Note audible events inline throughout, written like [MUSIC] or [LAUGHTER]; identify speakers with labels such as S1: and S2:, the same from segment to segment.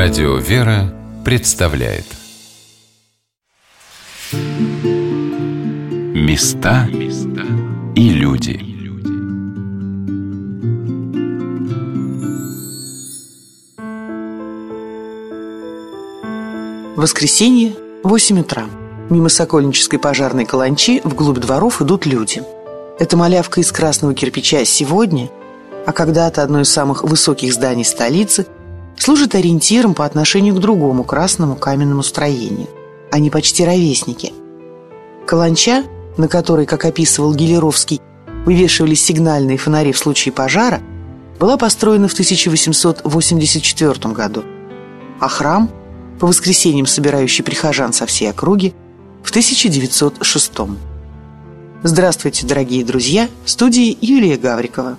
S1: Радио «Вера» представляет Места и люди
S2: Воскресенье, 8 утра. Мимо Сокольнической пожарной каланчи вглубь дворов идут люди. Эта малявка из красного кирпича сегодня, а когда-то одно из самых высоких зданий столицы – служит ориентиром по отношению к другому красному каменному строению. Они почти ровесники. Каланча, на которой, как описывал Гелеровский, вывешивались сигнальные фонари в случае пожара, была построена в 1884 году, а храм, по воскресеньям собирающий прихожан со всей округи, в 1906. Здравствуйте, дорогие друзья! В студии Юлия Гаврикова.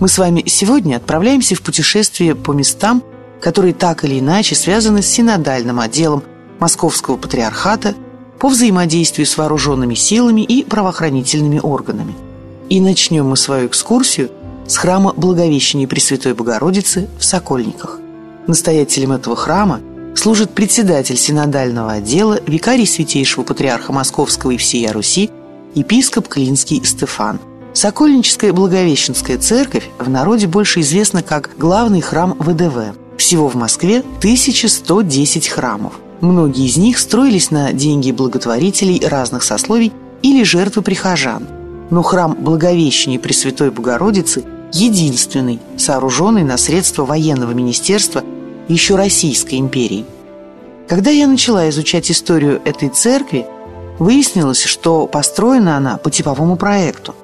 S2: Мы с вами сегодня отправляемся в путешествие по местам, которые так или иначе связаны с синодальным отделом Московского патриархата по взаимодействию с вооруженными силами и правоохранительными органами. И начнем мы свою экскурсию с храма Благовещения Пресвятой Богородицы в Сокольниках. Настоятелем этого храма служит председатель синодального отдела, викарий святейшего патриарха Московского и всея Руси, епископ Клинский Стефан. Сокольническая Благовещенская церковь в народе больше известна как главный храм ВДВ – всего в Москве 1110 храмов. Многие из них строились на деньги благотворителей разных сословий или жертвы прихожан. Но храм Благовещения Пресвятой Богородицы единственный, сооруженный на средства военного министерства еще Российской империи. Когда я начала изучать историю этой церкви, выяснилось, что построена она по типовому проекту.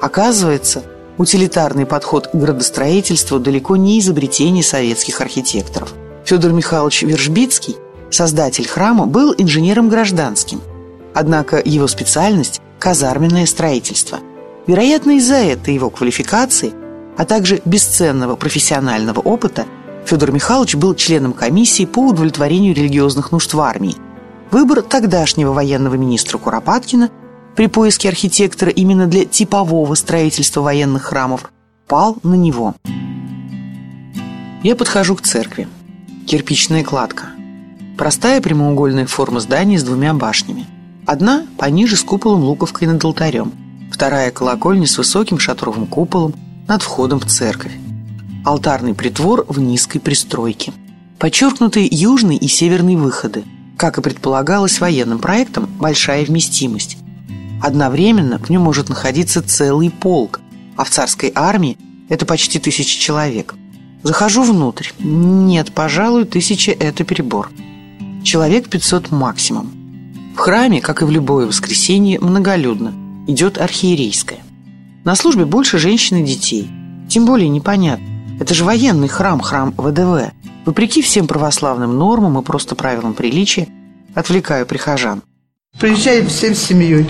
S2: Оказывается, Утилитарный подход к градостроительству далеко не изобретение советских архитекторов. Федор Михайлович Вержбицкий, создатель храма, был инженером гражданским. Однако его специальность – казарменное строительство. Вероятно, из-за этой его квалификации, а также бесценного профессионального опыта, Федор Михайлович был членом комиссии по удовлетворению религиозных нужд в армии. Выбор тогдашнего военного министра Куропаткина – при поиске архитектора именно для типового строительства военных храмов пал на него. Я подхожу к церкви. Кирпичная кладка. Простая прямоугольная форма здания с двумя башнями. Одна пониже с куполом луковкой над алтарем. Вторая колокольня с высоким шатровым куполом над входом в церковь. Алтарный притвор в низкой пристройке. Подчеркнуты южный и северный выходы. Как и предполагалось военным проектом, большая вместимость. Одновременно в нем может находиться целый полк, а в царской армии это почти тысяча человек. Захожу внутрь. Нет, пожалуй, тысяча – это перебор. Человек 500 максимум. В храме, как и в любое воскресенье, многолюдно. Идет архиерейская. На службе больше женщин и детей. Тем более непонятно. Это же военный храм, храм ВДВ. Вопреки всем православным нормам и просто правилам приличия, отвлекаю прихожан.
S3: Приезжаем всем семьей.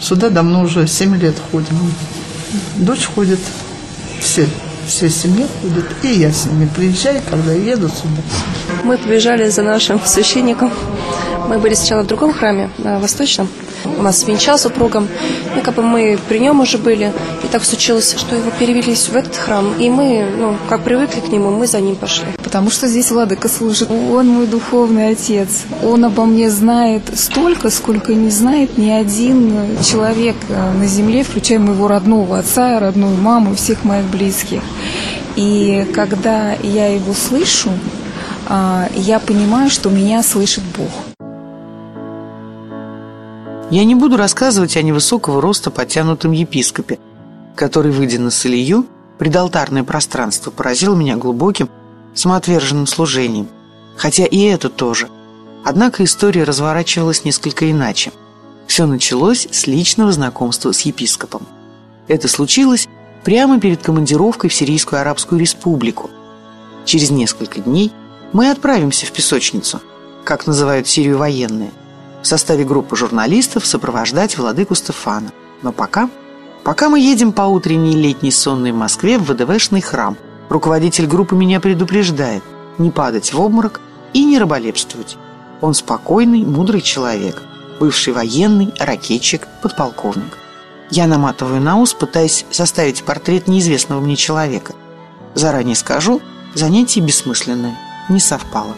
S3: Сюда давно уже 7 лет ходим. Дочь ходит, все, все семья ходит, и я с ними приезжаю, когда еду сюда.
S4: Мы побежали за нашим [LAUGHS] священником. Мы были сначала в другом храме, на Восточном. У нас венчал супругом. И как бы мы при нем уже были. И так случилось, что его перевелись в этот храм. И мы, ну, как привыкли к нему, мы за ним пошли.
S5: Потому что здесь Владыка служит. Он мой духовный отец. Он обо мне знает столько, сколько не знает ни один человек э, на земле, включая моего родного отца, родную маму, всех моих близких. И когда я его слышу, а, я понимаю, что меня слышит Бог.
S2: Я не буду рассказывать о невысокого роста подтянутом епископе, который, выйдя на Солию, предалтарное пространство поразил меня глубоким, самоотверженным служением. Хотя и это тоже. Однако история разворачивалась несколько иначе. Все началось с личного знакомства с епископом. Это случилось прямо перед командировкой в Сирийскую Арабскую Республику. Через несколько дней мы отправимся в песочницу, как называют Сирию военные, в составе группы журналистов сопровождать владыку Стефана. Но пока... Пока мы едем по утренней летней сонной Москве в ВДВшный храм, руководитель группы меня предупреждает не падать в обморок и не раболепствовать. Он спокойный, мудрый человек, бывший военный, ракетчик, подполковник. Я наматываю на ус, пытаясь составить портрет неизвестного мне человека. Заранее скажу, занятие бессмысленное. не совпало.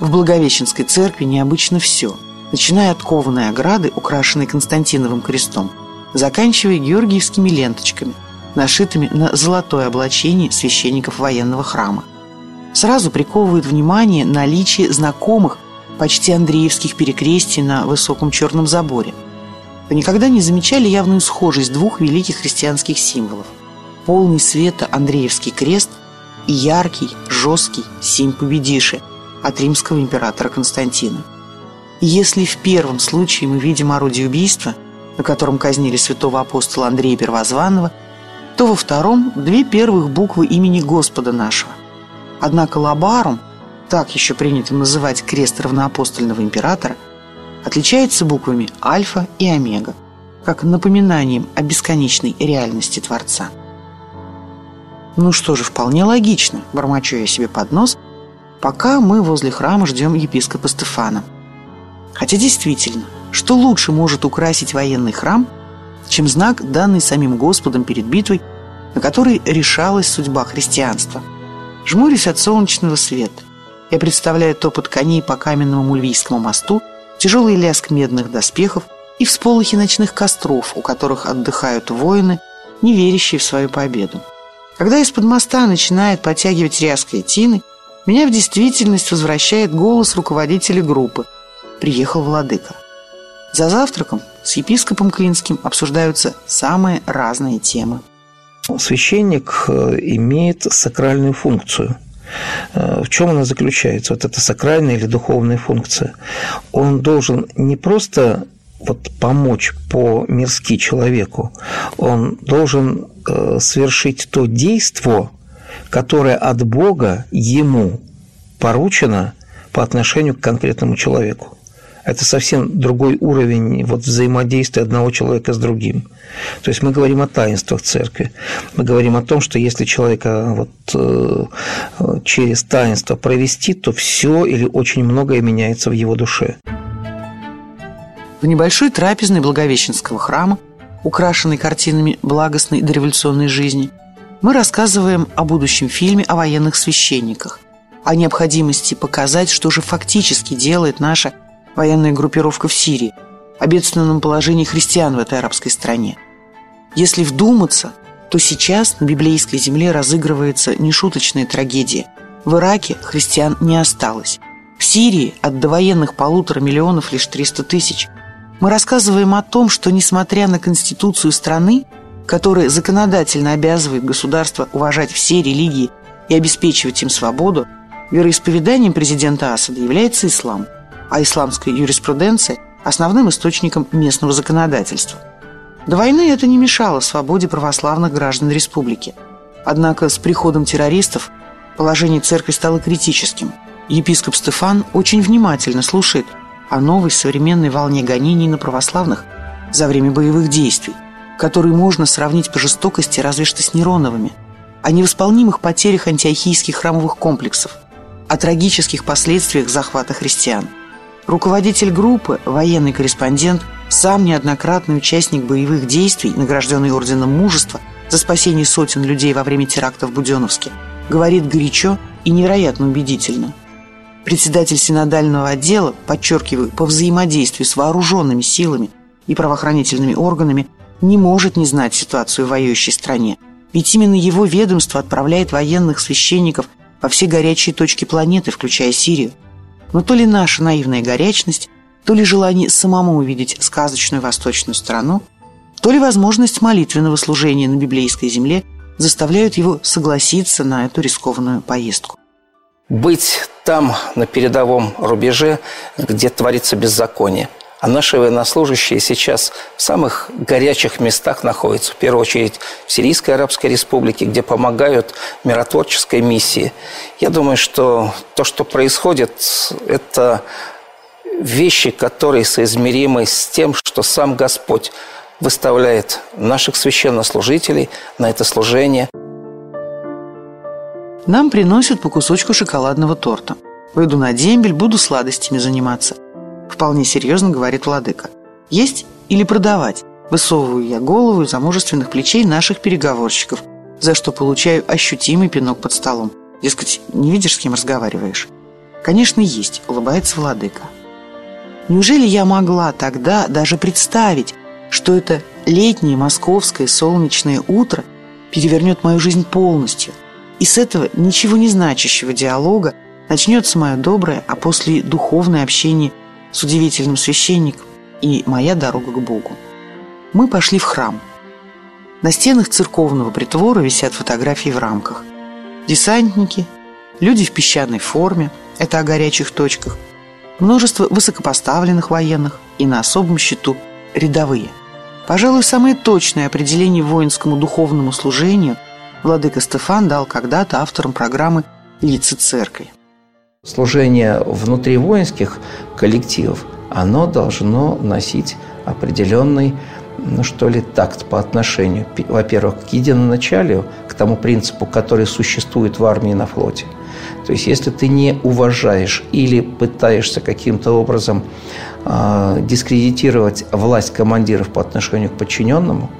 S2: В Благовещенской церкви необычно все, начиная от кованой ограды, украшенной Константиновым крестом, заканчивая георгиевскими ленточками, нашитыми на золотое облачение священников военного храма. Сразу приковывает внимание наличие знакомых, почти андреевских перекрестий на высоком черном заборе. Вы никогда не замечали явную схожесть двух великих христианских символов? Полный света Андреевский крест и яркий, жесткий Сим Победиши – от римского императора Константина. Если в первом случае мы видим орудие убийства, на котором казнили святого апостола Андрея Первозванного, то во втором – две первых буквы имени Господа нашего. Однако лабарум, так еще принято называть крест равноапостольного императора, отличается буквами альфа и омега, как напоминанием о бесконечной реальности Творца. Ну что же, вполне логично, бормочу я себе под нос – пока мы возле храма ждем епископа Стефана. Хотя действительно, что лучше может украсить военный храм, чем знак, данный самим Господом перед битвой, на которой решалась судьба христианства. Жмурюсь от солнечного света. Я представляю топот коней по каменному Мульвийскому мосту, тяжелый лязг медных доспехов и всполохи ночных костров, у которых отдыхают воины, не верящие в свою победу. Когда из-под моста начинает подтягивать ряской тины, меня в действительность возвращает голос руководителя группы. Приехал владыка. За завтраком с епископом Клинским обсуждаются самые разные темы.
S6: Священник э, имеет сакральную функцию. Э, в чем она заключается? Вот эта сакральная или духовная функция. Он должен не просто вот помочь по-мирски человеку, он должен э, совершить то действие, которое от Бога ему поручено по отношению к конкретному человеку. Это совсем другой уровень вот, взаимодействия одного человека с другим. То есть мы говорим о таинствах церкви. Мы говорим о том, что если человека вот, э, через таинство провести, то все или очень многое меняется в его душе.
S2: В небольшой трапезной Благовещенского храма, украшенной картинами благостной дореволюционной жизни – мы рассказываем о будущем фильме о военных священниках, о необходимости показать, что же фактически делает наша военная группировка в Сирии, о бедственном положении христиан в этой арабской стране. Если вдуматься, то сейчас на библейской земле разыгрывается нешуточная трагедия. В Ираке христиан не осталось. В Сирии от довоенных полутора миллионов лишь 300 тысяч. Мы рассказываем о том, что, несмотря на конституцию страны, который законодательно обязывает государство уважать все религии и обеспечивать им свободу, вероисповеданием президента Асада является ислам, а исламская юриспруденция – основным источником местного законодательства. До войны это не мешало свободе православных граждан республики. Однако с приходом террористов положение церкви стало критическим. Епископ Стефан очень внимательно слушает о новой современной волне гонений на православных за время боевых действий, которые можно сравнить по жестокости разве что с Нероновыми, о невосполнимых потерях антиохийских храмовых комплексов, о трагических последствиях захвата христиан. Руководитель группы, военный корреспондент, сам неоднократный участник боевых действий, награжденный Орденом Мужества за спасение сотен людей во время теракта в Буденовске, говорит горячо и невероятно убедительно. Председатель синодального отдела, подчеркиваю, по взаимодействию с вооруженными силами и правоохранительными органами не может не знать ситуацию в воюющей стране. Ведь именно его ведомство отправляет военных священников во все горячие точки планеты, включая Сирию. Но то ли наша наивная горячность, то ли желание самому увидеть сказочную восточную страну, то ли возможность молитвенного служения на библейской земле заставляют его согласиться на эту рискованную поездку.
S7: Быть там, на передовом рубеже, где творится беззаконие – а наши военнослужащие сейчас в самых горячих местах находятся. В первую очередь в Сирийской Арабской Республике, где помогают миротворческой миссии. Я думаю, что то, что происходит, это вещи, которые соизмеримы с тем, что сам Господь выставляет наших священнослужителей на это служение.
S2: Нам приносят по кусочку шоколадного торта. Выйду на дембель, буду сладостями заниматься. Вполне серьезно говорит владыка. Есть или продавать? Высовываю я голову из-за мужественных плечей наших переговорщиков, за что получаю ощутимый пинок под столом. Дескать, не видишь, с кем разговариваешь? Конечно, есть, улыбается владыка. Неужели я могла тогда даже представить, что это летнее московское солнечное утро перевернет мою жизнь полностью, и с этого ничего не значащего диалога начнется мое доброе, а после духовное общение с удивительным священником и моя дорога к Богу. Мы пошли в храм. На стенах церковного притвора висят фотографии в рамках. Десантники, люди в песчаной форме, это о горячих точках, множество высокопоставленных военных и на особом счету рядовые. Пожалуй, самое точное определение воинскому духовному служению владыка Стефан дал когда-то авторам программы «Лица церкви».
S6: Служение внутри воинских коллективов, оно должно носить определенный ну что ли, такт по отношению, во-первых, к единоначалию, к тому принципу, который существует в армии и на флоте. То есть, если ты не уважаешь или пытаешься каким-то образом э, дискредитировать власть командиров по отношению к подчиненному,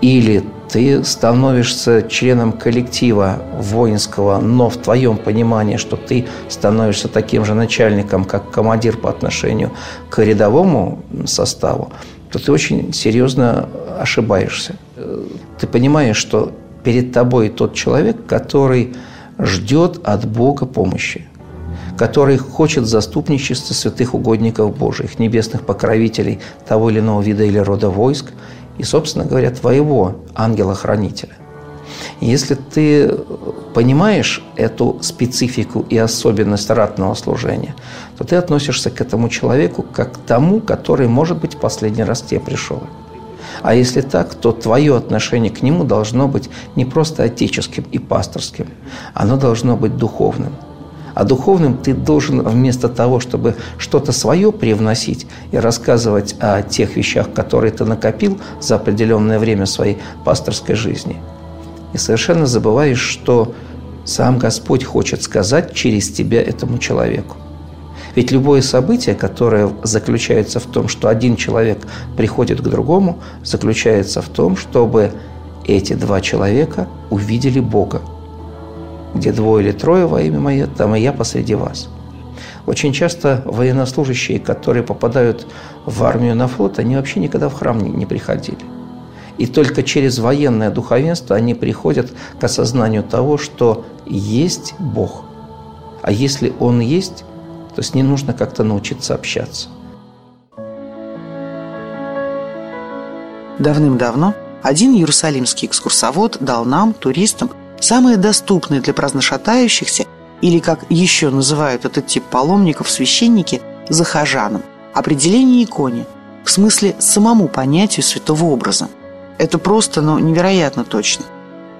S6: или ты становишься членом коллектива воинского, но в твоем понимании, что ты становишься таким же начальником, как командир по отношению к рядовому составу, то ты очень серьезно ошибаешься. Ты понимаешь, что перед тобой тот человек, который ждет от Бога помощи, который хочет заступничества святых угодников Божьих, небесных покровителей того или иного вида или рода войск, и, собственно говоря, твоего ангела-хранителя. Если ты понимаешь эту специфику и особенность ратного служения, то ты относишься к этому человеку как к тому, который, может быть, последний раз тебе пришел. А если так, то твое отношение к нему должно быть не просто отеческим и пасторским, оно должно быть духовным. А духовным ты должен вместо того, чтобы что-то свое привносить и рассказывать о тех вещах, которые ты накопил за определенное время своей пасторской жизни – и совершенно забываешь, что сам Господь хочет сказать через тебя этому человеку. Ведь любое событие, которое заключается в том, что один человек приходит к другому, заключается в том, чтобы эти два человека увидели Бога. Где двое или трое во имя Мое, там и я посреди вас. Очень часто военнослужащие, которые попадают в армию на флот, они вообще никогда в храм не приходили. И только через военное духовенство они приходят к осознанию того, что есть Бог. А если Он есть, то с Ним нужно как-то научиться общаться.
S2: Давным-давно один иерусалимский экскурсовод дал нам, туристам, самое доступное для праздношатающихся, или, как еще называют этот тип паломников священники, захожанам, определение иконе, в смысле самому понятию святого образа – это просто, но невероятно точно.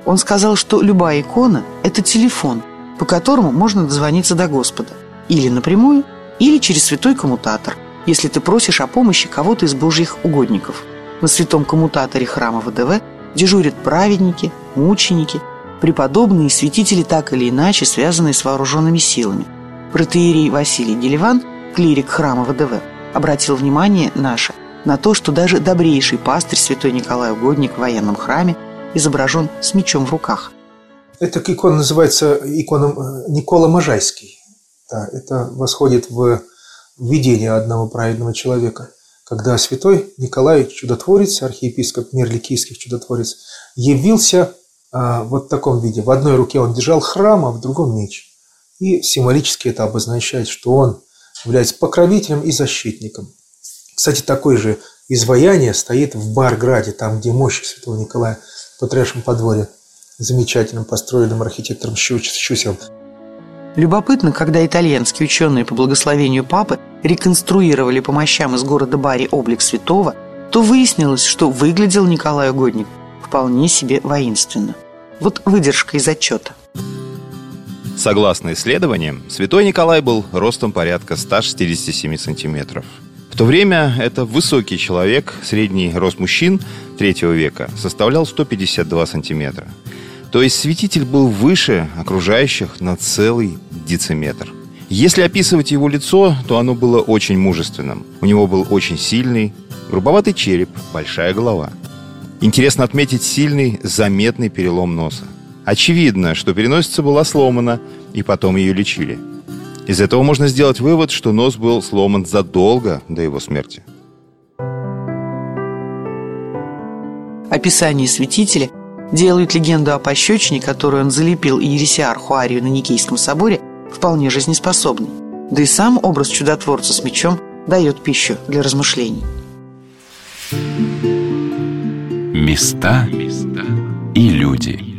S2: Он сказал, что любая икона – это телефон, по которому можно дозвониться до Господа. Или напрямую, или через святой коммутатор, если ты просишь о помощи кого-то из божьих угодников. На святом коммутаторе храма ВДВ дежурят праведники, мученики, преподобные и святители, так или иначе связанные с вооруженными силами. Протеерей Василий Гелеван, клирик храма ВДВ, обратил внимание наше на то, что даже добрейший пастырь святой Николай Угодник в военном храме изображен с мечом в руках.
S8: Эта икона называется иконом э, Никола Можайский. Да, это восходит в видение одного праведного человека, когда святой Николай Чудотворец, архиепископ Мерликийских Чудотворец, явился вот в таком виде. В одной руке он держал храм, а в другом меч. И символически это обозначает, что он является покровителем и защитником. Кстати, такое же изваяние стоит в Барграде, там, где мощи святого Николая в Патриаршем подворье, замечательным построенным архитектором Щусевым.
S2: Любопытно, когда итальянские ученые по благословению папы реконструировали по мощам из города Бари облик святого, то выяснилось, что выглядел Николай Угодник вполне себе воинственно. Вот выдержка из отчета.
S9: Согласно исследованиям, святой Николай был ростом порядка 167 сантиметров – в то время это высокий человек, средний рост мужчин третьего века составлял 152 сантиметра. То есть святитель был выше окружающих на целый дециметр. Если описывать его лицо, то оно было очень мужественным. У него был очень сильный, грубоватый череп, большая голова. Интересно отметить сильный, заметный перелом носа. Очевидно, что переносица была сломана, и потом ее лечили. Из этого можно сделать вывод, что нос был сломан задолго до его смерти.
S2: Описание святителя делают легенду о пощечине, которую он залепил Иерисиарху Арию на Никейском соборе, вполне жизнеспособной. Да и сам образ чудотворца с мечом дает пищу для размышлений.
S1: Места и люди.